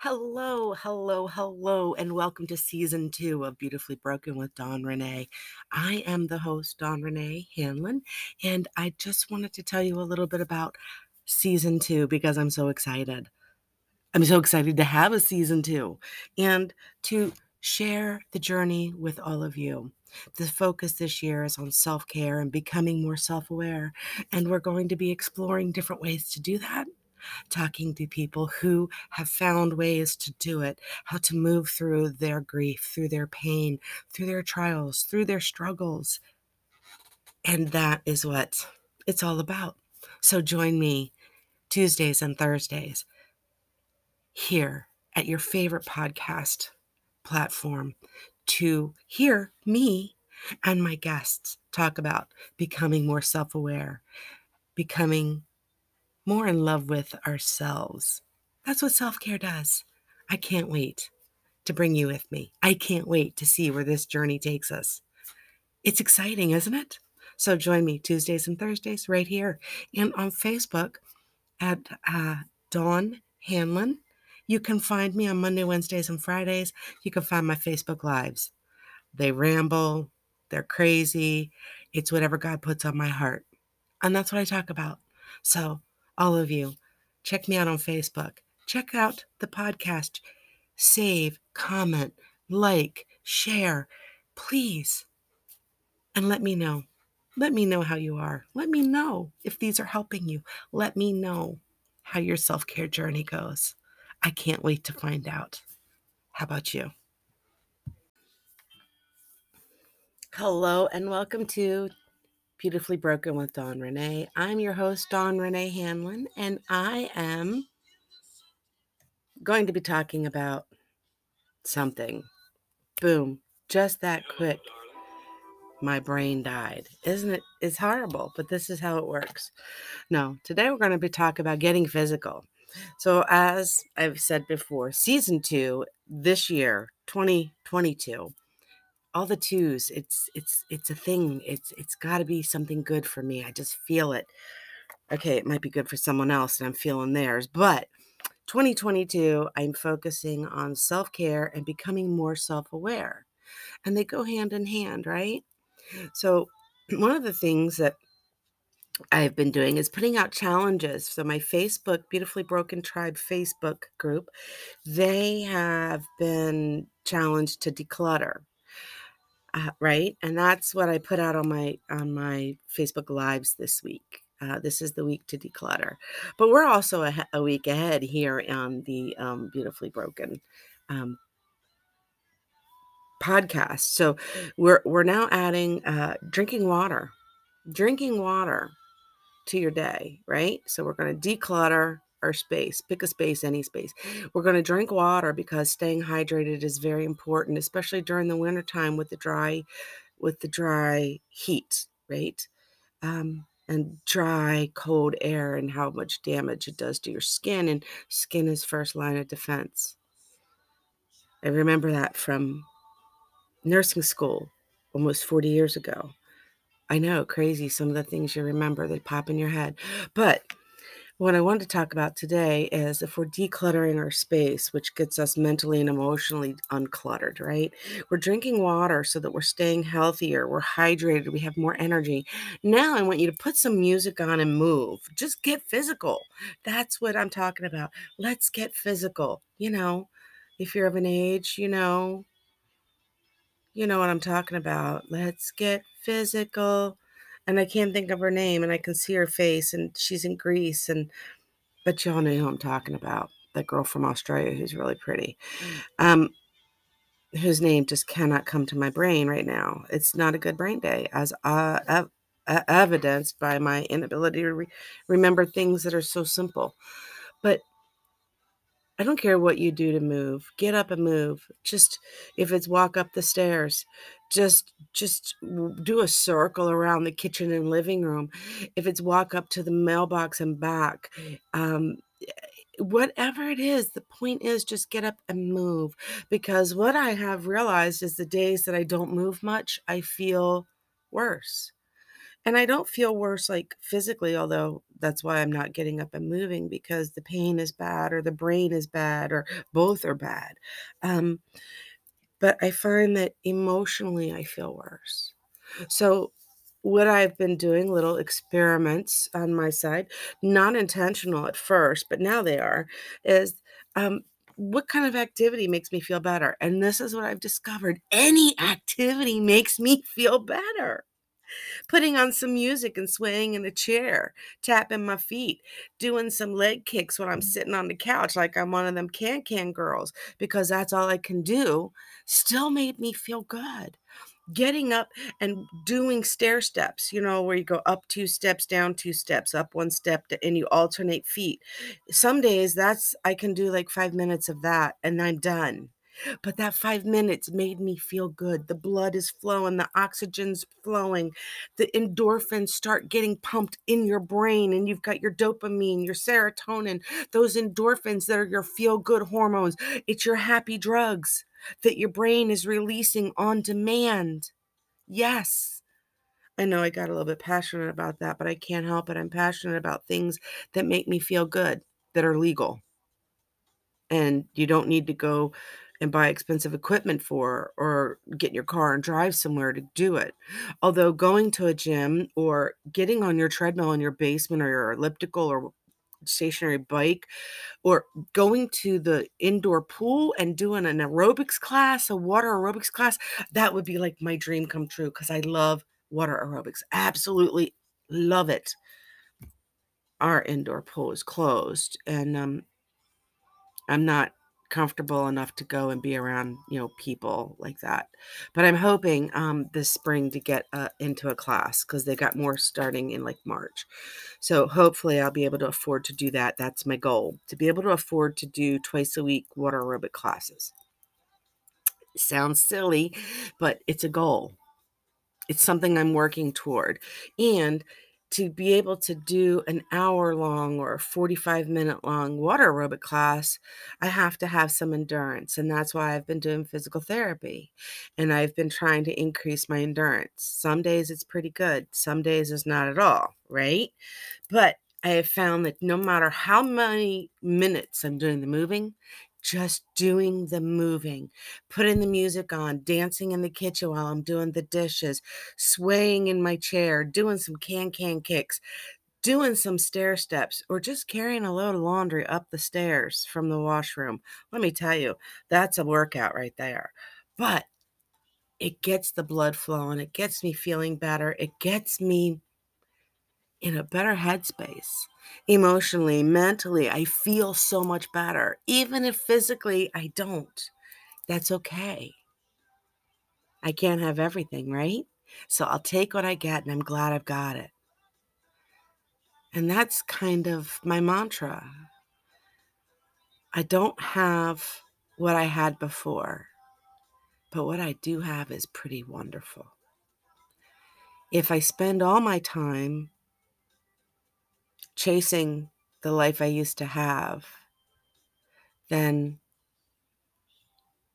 Hello, hello, hello, and welcome to season two of Beautifully Broken with Dawn Ranae. I am the host, Dawn Ranae Hanlon, and I just wanted to tell you a little bit about season two because I'm so excited. I'm so excited to have a season two and to share the journey with all of you. The focus this year is on self care and becoming more self aware, and we're going to be exploring different ways to do that talking to people who have found ways to do it, how to move through their grief, through their pain, through their trials, through their struggles. And that is what it's all about. So join me Tuesdays and Thursdays here at your favorite podcast platform to hear me and my guests talk about becoming more self aware, becoming more in love with ourselves. That's what self care does. I can't wait to bring you with me. I can't wait to see where this journey takes us. It's exciting, isn't it? So join me Tuesdays and Thursdays right here and on Facebook at uh, Dawn Hanlon. You can find me on Monday, Wednesdays, and Fridays. You can find my Facebook Lives. They ramble, they're crazy. It's whatever God puts on my heart. And that's what I talk about. So all of you. Check me out on Facebook. Check out the podcast. Save, comment, like, share, please. And let me know. Let me know how you are. Let me know if these are helping you. Let me know how your self care journey goes. I can't wait to find out. How about you? Hello, and welcome to Beautifully Broken with Dawn Ranae. I'm your host, Dawn Ranae Hanlon, and I am going to be talking about something. Boom, just that quick. My brain died. Isn't it? It's horrible, but this is how it works. No, today we're going to be talking about getting physical. So, as I've said before, season two this year, 2022, all the twos it's it's it's a thing it's it's got to be something good for me i just feel it okay it might be good for someone else and i'm feeling theirs but 2022 i'm focusing on self-care and becoming more self-aware and they go hand in hand right so one of the things that I've been doing is putting out challenges. So my Facebook Beautifully Broken Tribe Facebook group, they have been challenged to declutter uh, right? And that's what i put out on my on my facebook lives this week. Uh, this is the week to declutter. But we're also a, a week ahead here on the um, beautifully broken um, podcast. So we're we're now adding uh, drinking water drinking water to your day right? So we're going to declutter our space. Pick a space, any space. We're going to drink water because staying hydrated is very important, especially during the wintertime with the dry with the dry heat, right? Um, and dry, cold air and how much damage it does to your skin. And skin is first line of defense. I remember that from nursing school almost 40 years ago. I know, crazy. Some of the things you remember, they pop in your head. But what I wanted to talk about today is if we're decluttering our space, which gets us mentally and emotionally uncluttered, right? We're drinking water so that we're staying healthier, we're hydrated, we have more energy. Now I want you to put some music on and move. Just get physical. That's what I'm talking about. Let's get physical. You know, if you're of an age, you know, you know what I'm talking about. Let's get physical and I can't think of her name, and I can see her face, and she's in Greece, and but y'all know who I'm talking about. That girl from Australia who's really pretty, um, whose name just cannot come to my brain right now. It's not a good brain day, as uh, ev- evidenced by my inability to re- remember things that are so simple. But I don't care what you do to move. Get up and move. Just if it's walk up the stairs, just just do a circle around the kitchen and living room. If it's walk up to the mailbox and back, um, whatever it is, the point is just get up and move. Because what I have realized is the days that I don't move much, I feel worse. And I don't feel worse, like, physically, although that's why I'm not getting up and moving because the pain is bad or the brain is bad or both are bad. Um, but I find that emotionally I feel worse. So, what I've been doing, little experiments on my side, not intentional at first, but now they are, is, um, what kind of activity makes me feel better? And this is what I've discovered, any activity makes me feel better. Putting on some music and swaying in a chair, tapping my feet, doing some leg kicks when I'm sitting on the couch like I'm one of them can-can girls because that's all I can do, still made me feel good. Getting up and doing stair steps, you know, where you go up 2 steps, down 2 steps, up 1 step, and you alternate feet. Some days that's I can do like 5 minutes of that and I'm done. But that 5 minutes made me feel good. The blood is flowing, the oxygen's flowing, the endorphins start getting pumped in your brain, and you've got your dopamine, your serotonin, those endorphins that are your feel good hormones. It's your happy drugs that your brain is releasing on demand. Yes. I know I got a little bit passionate about that, but I can't help it. I'm passionate about things that make me feel good, that are legal. And you don't need to go and buy expensive equipment for or get in your car and drive somewhere to do it. Although going to a gym or getting on your treadmill in your basement or your elliptical or stationary bike or going to the indoor pool and doing an aerobics class, a water aerobics class, that would be like my dream come true because I love water aerobics. Absolutely love it. Our indoor pool is closed and um I'm not comfortable enough to go and be around, you know, people like that. But I'm hoping um, this spring to get uh, into a class because they got more starting in like March. So hopefully I'll be able to afford to do that. That's my goal to be able to afford to do twice a week water aerobic classes. Sounds silly, but it's a goal. It's something I'm working toward. And to be able to do an hour long or 45 minute long water aerobic class, I have to have some endurance. And that's why I've been doing physical therapy. And I've been trying to increase my endurance. Some days it's pretty good, some days it's not at all, right? But I have found that no matter how many minutes I'm doing the moving, just doing the moving, putting the music on, dancing in the kitchen while I'm doing the dishes, swaying in my chair, doing some can can kicks, doing some stair steps, or just carrying a load of laundry up the stairs from the washroom. Let me tell you, that's a workout right there. But it gets the blood flowing, it gets me feeling better, it gets me in a better headspace emotionally, mentally. I feel so much better. Even if physically I don't, that's okay. I can't have everything, right? So I'll take what I get and I'm glad I've got it. And that's kind of my mantra. I don't have what I had before, but what I do have is pretty wonderful. If I spend all my time chasing the life I used to have, then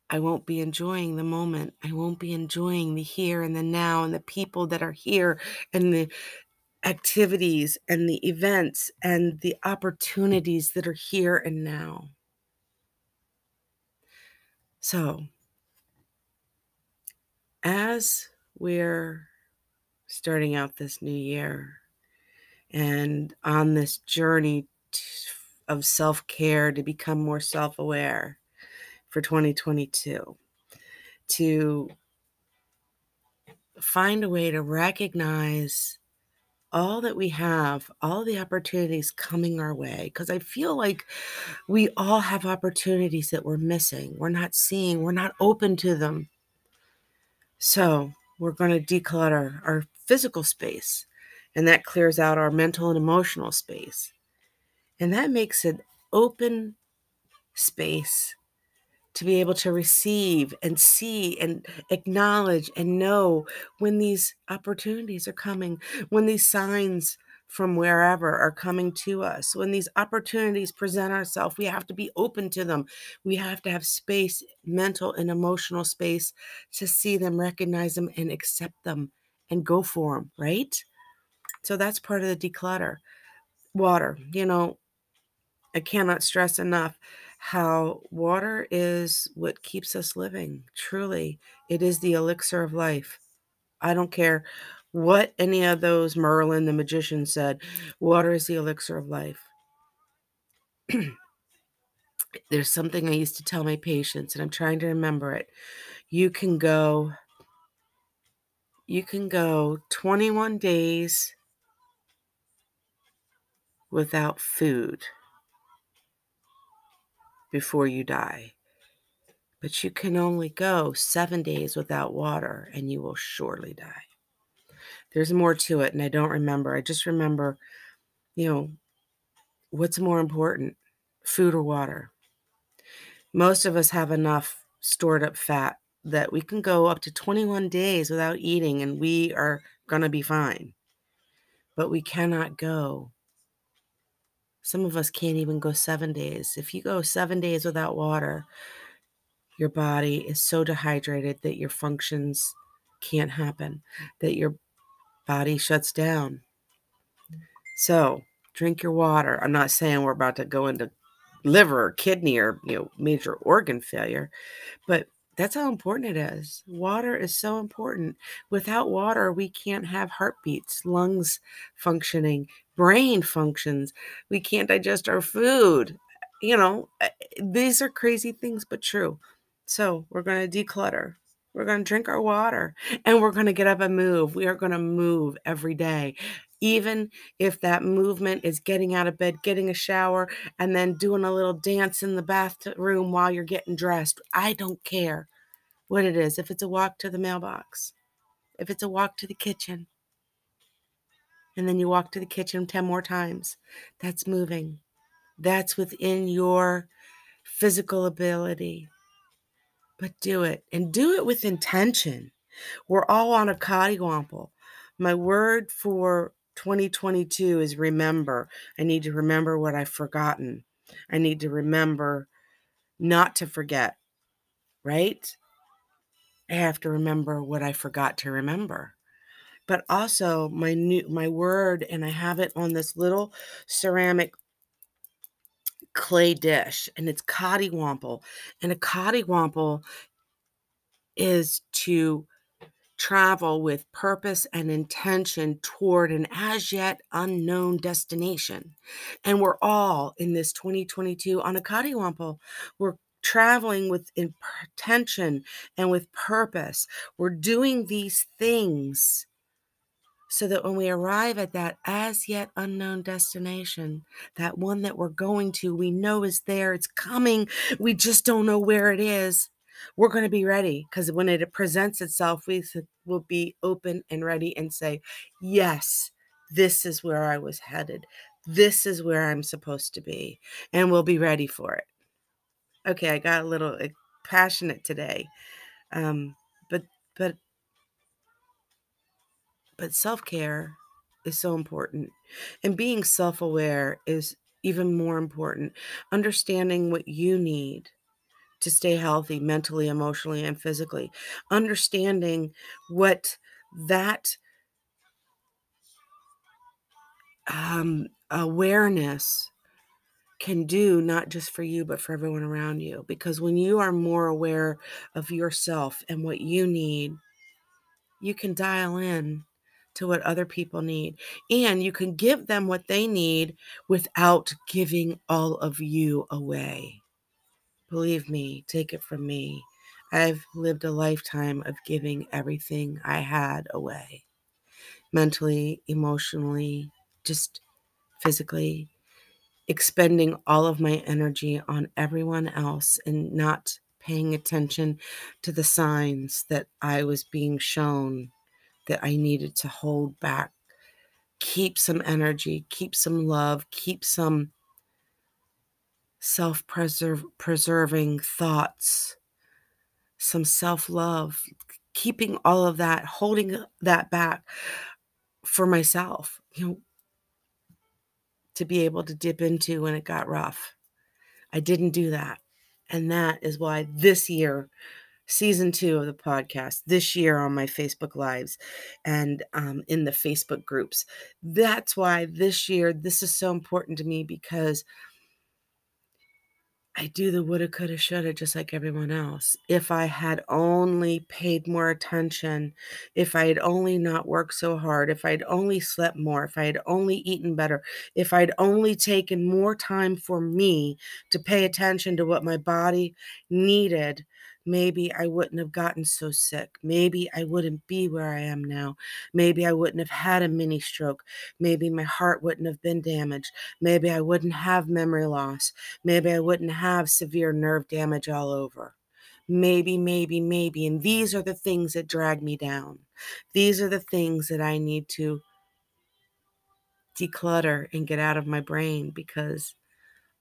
I won't be enjoying the moment. I won't be enjoying the here and the now and the people that are here and the activities and the events and the opportunities that are here and now. So, as we're starting out this new year, and on this journey of self care to become more self aware for 2022, to find a way to recognize all that we have, all the opportunities coming our way. Because I feel like we all have opportunities that we're missing, we're not seeing, we're not open to them. So, we're going to declutter our physical space and that clears out our mental and emotional space. And that makes an open space to be able to receive and see and acknowledge and know when these opportunities are coming, when these signs from wherever are coming to us. When these opportunities present ourselves, we have to be open to them. We have to have space, mental and emotional space to see them, recognize them, and accept them and go for them, right? So that's part of the declutter. Water, mm-hmm. you know, I cannot stress enough how water is what keeps us living. Truly, it is the elixir of life. I don't care what any of those Merlin the magician said. Water is the elixir of life. There's something I used to tell my patients, and I'm trying to remember it. You can go you can go 21 days without food before you die. But you can only go seven days without water and you will surely die. There's more to it, and I don't remember. I just remember, you know, what's more important, food or water? Most of us have enough stored up fat that we can go up to 21 days without eating and we are going to be fine. But we cannot go some of us can't even go seven days. If you go seven days without water, your body is so dehydrated that your functions can't happen, that your body shuts down. So drink your water. I'm not saying we're about to go into liver or kidney or you know major organ failure, but that's how important it is. Water is so important. Without water, we can't have heartbeats, lungs functioning, brain functions. We can't digest our food. You know, eh, these are crazy things, but true. So we're going to declutter. We're going to drink our water and we're going to get up and move. We are going to move every day. Even if that movement is getting out of bed, getting a shower, and then doing a little dance in the bathroom while you're getting dressed. I don't care what it is. If it's a walk to the mailbox, if it's a walk to the kitchen, and then you walk to the kitchen 10 more times. That's moving. That's within your physical ability. But do it and do it with intention. We're all on a coddiwomple. My word for 2022 is remember. I need to remember what I've forgotten. I need to remember not to forget, right? I have to remember what I forgot to remember but also my new my word and I have it on this little ceramic clay dish and it's coddiwomple and a coddiwomple is to travel with purpose and intention toward an as yet unknown destination. And we're all in this 2022 on a coddiwomple. We're traveling with intention and with purpose. We're doing these things so that when we arrive at that as yet unknown destination, that one that we're going to, we know is there, it's coming, we just don't know where it is. We're going to be ready because when it presents itself, we will be open and ready and say, Yes, this is where I was headed. This is where I'm supposed to be. And we'll be ready for it. Okay, I got a little eh, passionate today. Um, but but but self care is so important. And being self aware is even more important. Understanding what you need to stay healthy mentally, emotionally, and physically. Understanding what that um, awareness can do, not just for you, but for everyone around you. Because when you are more aware of yourself and what you need, you can dial in to what other people need. And you can give them what they need without giving all of you away. Believe me, take it from me. I've lived a lifetime of giving everything I had away mentally, emotionally, just physically, expending all of my energy on everyone else and not paying attention to the signs that I was being shown that I needed to hold back, keep some energy, keep some love, keep some self preserving thoughts, some self love, keeping all of that, holding that back for myself, you know, to be able to dip into when it got rough. I didn't do that. And that is why this year season two of the podcast this year on my Facebook Lives and um, in the Facebook groups. That's why this year this is so important to me because I do the woulda, coulda, shoulda just like everyone else. If I had only paid more attention, if I had only not worked so hard, if I'd only slept more, if I had only eaten better, if I'd only taken more time for me to pay attention to what my body needed, maybe I wouldn't have gotten so sick. Maybe I wouldn't be where I am now. Maybe I wouldn't have had a mini stroke. Maybe my heart wouldn't have been damaged. Maybe I wouldn't have memory loss. Maybe I wouldn't have severe nerve damage all over. Maybe, maybe, maybe. And these are the things that drag me down. These are the things that I need to declutter and get out of my brain because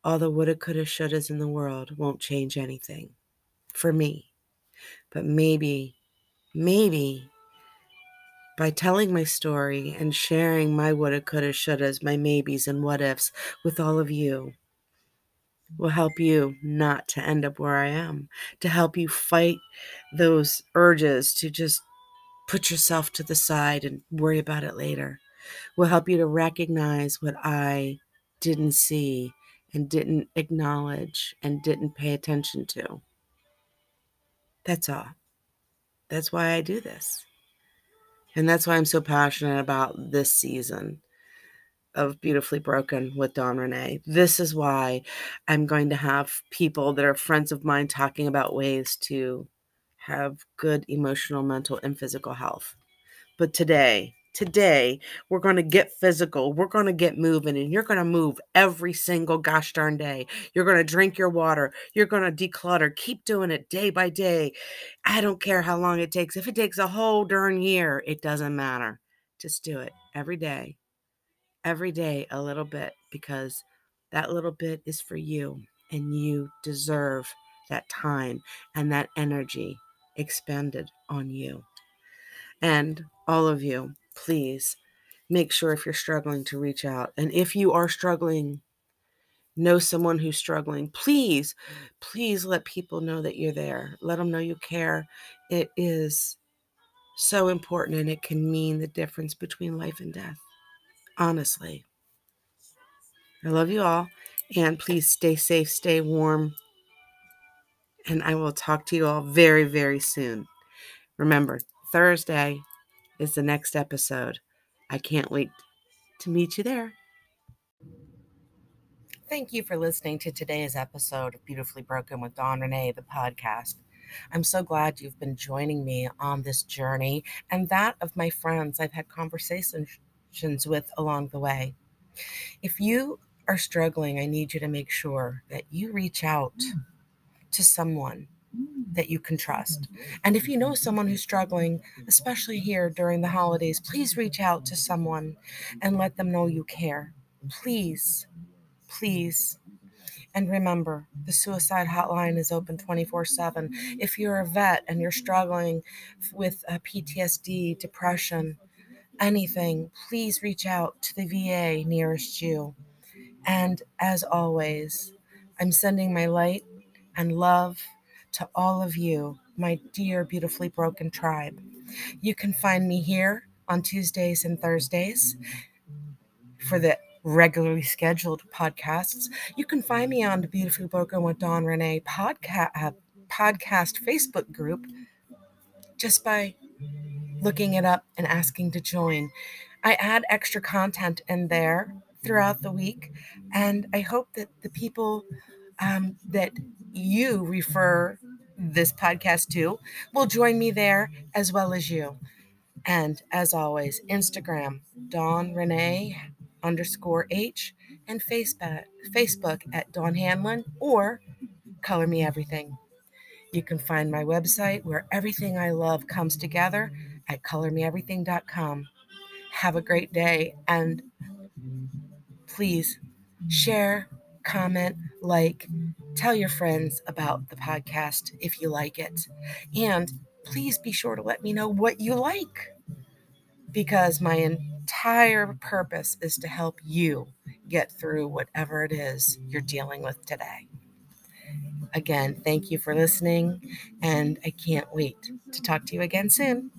all the woulda, coulda, shouldas in the world won't change anything for me. But maybe, maybe by telling my story and sharing my woulda, coulda, shouldas, my maybes, and what ifs with all of you will help you not to end up where I am, to help you fight those urges to just put yourself to the side and worry about it later. Will help you to recognize what I didn't see and didn't acknowledge and didn't pay attention to. That's all. That's why I do this. And that's why I'm so passionate about this season of Beautifully Broken with Dawn Ranae. This is why I'm going to have people that are friends of mine talking about ways to have good emotional, mental, and physical health. But today, today we're going to get physical we're going to get moving and you're going to move every single gosh darn day. You're going to drink your water you're going to declutter keep doing it day by day. I don't care how long it takes if it takes a whole darn year it doesn't matter. Just do it every day every day a little bit because that little bit is for you and you deserve that time and that energy expended on you. And all of you please make sure if you're struggling to reach out. And if you are struggling, know someone who's struggling, please, please let people know that you're there. Let them know you care. It is so important and it can mean the difference between life and death. Honestly. I love you all. And please stay safe, stay warm. And I will talk to you all very, very soon. Remember, Thursday, is the next episode. I can't wait to meet you there. Thank you for listening to today's episode of Beautifully Broken with Dawn Ranae, the podcast. I'm so glad you've been joining me on this journey and that of my friends I've had conversations with along the way. If you are struggling, I need you to make sure that you reach out hmm. to someone that you can trust. Mm-hmm. And if you know someone who's struggling, especially here during the holidays, please reach out to someone and let them know you care. Please, please. And remember, the suicide hotline is open 24 7. If you're a vet and you're struggling with PTSD, depression, anything, please reach out to the VA nearest you. And as always, I'm sending my light and love to all of you, my dear, beautifully broken tribe. You can find me here on Tuesdays and Thursdays for the regularly scheduled podcasts. You can find me on the Beautifully Broken with Dawn Ranae uh, podcast Facebook group just by looking it up and asking to join. I add extra content in there throughout the week, and I hope that the people um, that you refer this podcast to will join me there as well as you. And as always, Instagram, Dawn Ranae underscore H, and Facebook, Facebook at Dawn Hanlon or Color Me Everything. You can find my website where everything I love comes together at colormeeverything.com. Have a great day and please share, comment, like, tell your friends about the podcast if you like it. And please be sure to let me know what you like because my entire purpose is to help you get through whatever it is you're dealing with today. Again, thank you for listening, and I can't wait to talk to you again soon.